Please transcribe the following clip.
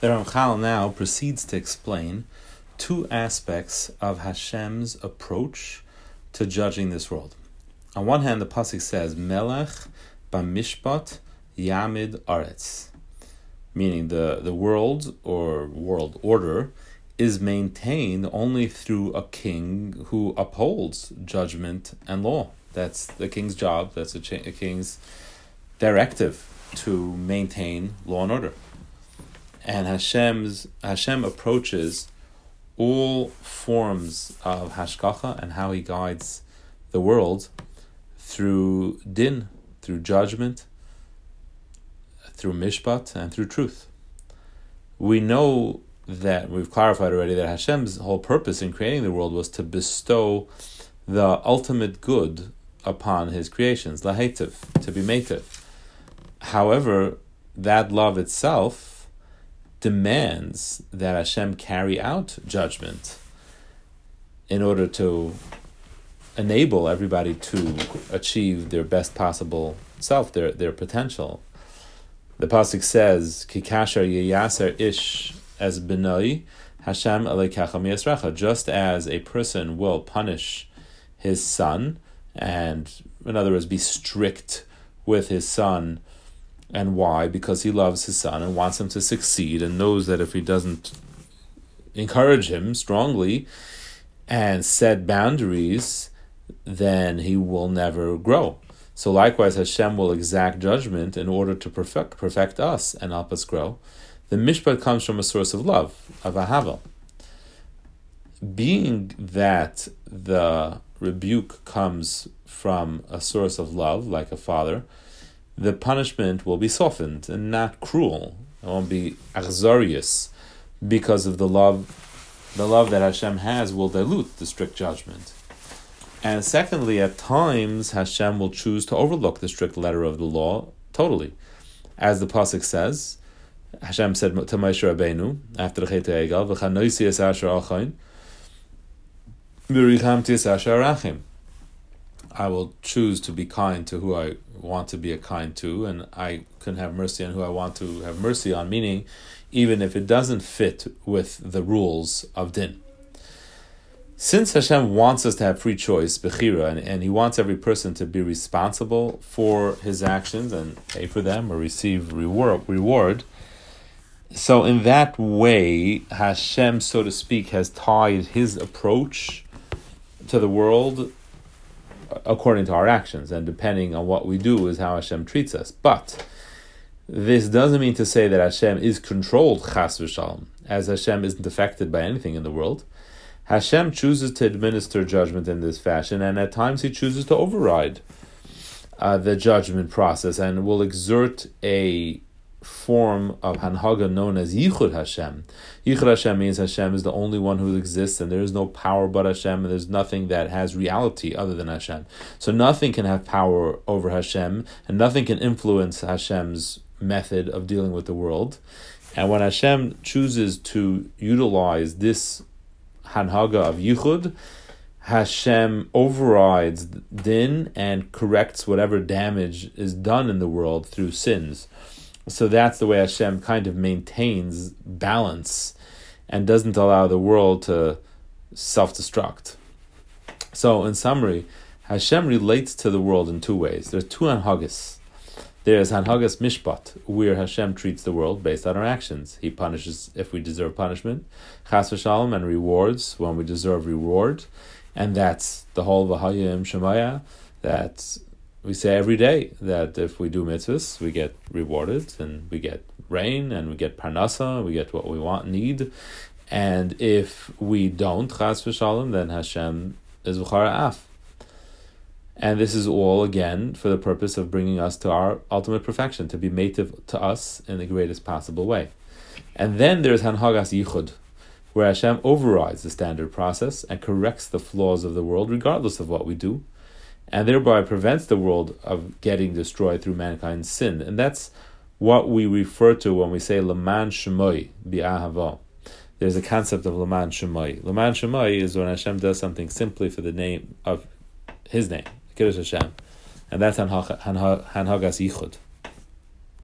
The Ramchal now proceeds to explain two aspects of Hashem's approach to judging this world. On one hand, the pasuk says, "Melech b'mishpat yamid aretz," meaning the the world or world order is maintained only through a king who upholds judgment and law. That's the king's job. That's a, cha- a king's directive to maintain law and order. And Hashem's Hashem approaches all forms of hashgacha and how he guides the world through din, through judgment, through mishpat, and through truth. We know that we've clarified already that Hashem's whole purpose in creating the world was to bestow the ultimate good upon his creations, lahetiv, to be mative. However, that love itself demands that Hashem carry out judgment in order to enable everybody to achieve their best possible self, their their potential. The pasuk says, "Kikasher yeyaser ish as benoi Hashem alekacham yasracha." Just as a person will punish his son, and in other words, be strict with his son. And why? Because he loves his son and wants him to succeed and knows that if he doesn't encourage him strongly and set boundaries, then he will never grow. So likewise, Hashem will exact judgment in order to perfect, perfect us and help us grow. The mishpat comes from a source of love, of ahava. Being that the rebuke comes from a source of love, like a father, the punishment will be softened and not cruel. It won't be achzarius, because of the love. The love that Hashem has will dilute the strict judgment. And secondly, at times Hashem will choose to overlook the strict letter of the law totally, as the pasuk says. Hashem said to Moshe Rabbeinu after the Chet Egel, "V'chanoisi es asher achain, asher arachim." I will choose to be kind to who I want to be a kind to, and I can have mercy on who I want to have mercy on, meaning even if it doesn't fit with the rules of din. Since Hashem wants us to have free choice, bechira, and, and He wants every person to be responsible for his actions and pay for them or receive reward, reward so in that way, Hashem, so to speak, has tied His approach to the world according to our actions, and depending on what we do is how Hashem treats us. But this doesn't mean to say that Hashem is controlled, chas v'shalom, as Hashem isn't affected by anything in the world. Hashem chooses to administer judgment in this fashion, and at times He chooses to override uh, the judgment process and will exert a form of Hanhaga known as Yichud Hashem. Yichud Hashem means Hashem is the only one who exists and there is no power but Hashem and there's nothing that has reality other than Hashem. So nothing can have power over Hashem and nothing can influence Hashem's method of dealing with the world. And when Hashem chooses to utilize this Hanhaga of Yichud, Hashem overrides din and corrects whatever damage is done in the world through sins. So that's the way Hashem kind of maintains balance and doesn't allow the world to self destruct. So, in summary, Hashem relates to the world in two ways. There are two Hanhagas. There's Hanhagas Mishpat, where Hashem treats the world based on our actions. He punishes if we deserve punishment, Chas v'shalom, and rewards when we deserve reward. And that's the whole Vahayim Shemaya, that we say every day that if we do mitzvahs, we get rewarded and we get rain and we get parnasa, we get what we want, need. And if we don't, chas v'shalom, then Hashem is v'chara af. And this is all, again, for the purpose of bringing us to our ultimate perfection, to be native to us in the greatest possible way. And then there's Hanhagas Yichud, where Hashem overrides the standard process and corrects the flaws of the world, regardless of what we do and thereby prevents the world of getting destroyed through mankind's sin. And that's what we refer to when we say Laman Shemoi bi'ahava. There's a concept of Laman Shemoi. Laman Shemoi is when Hashem does something simply for the name of His name, Kiddush Hashem, and that's Hanhagas Yichud.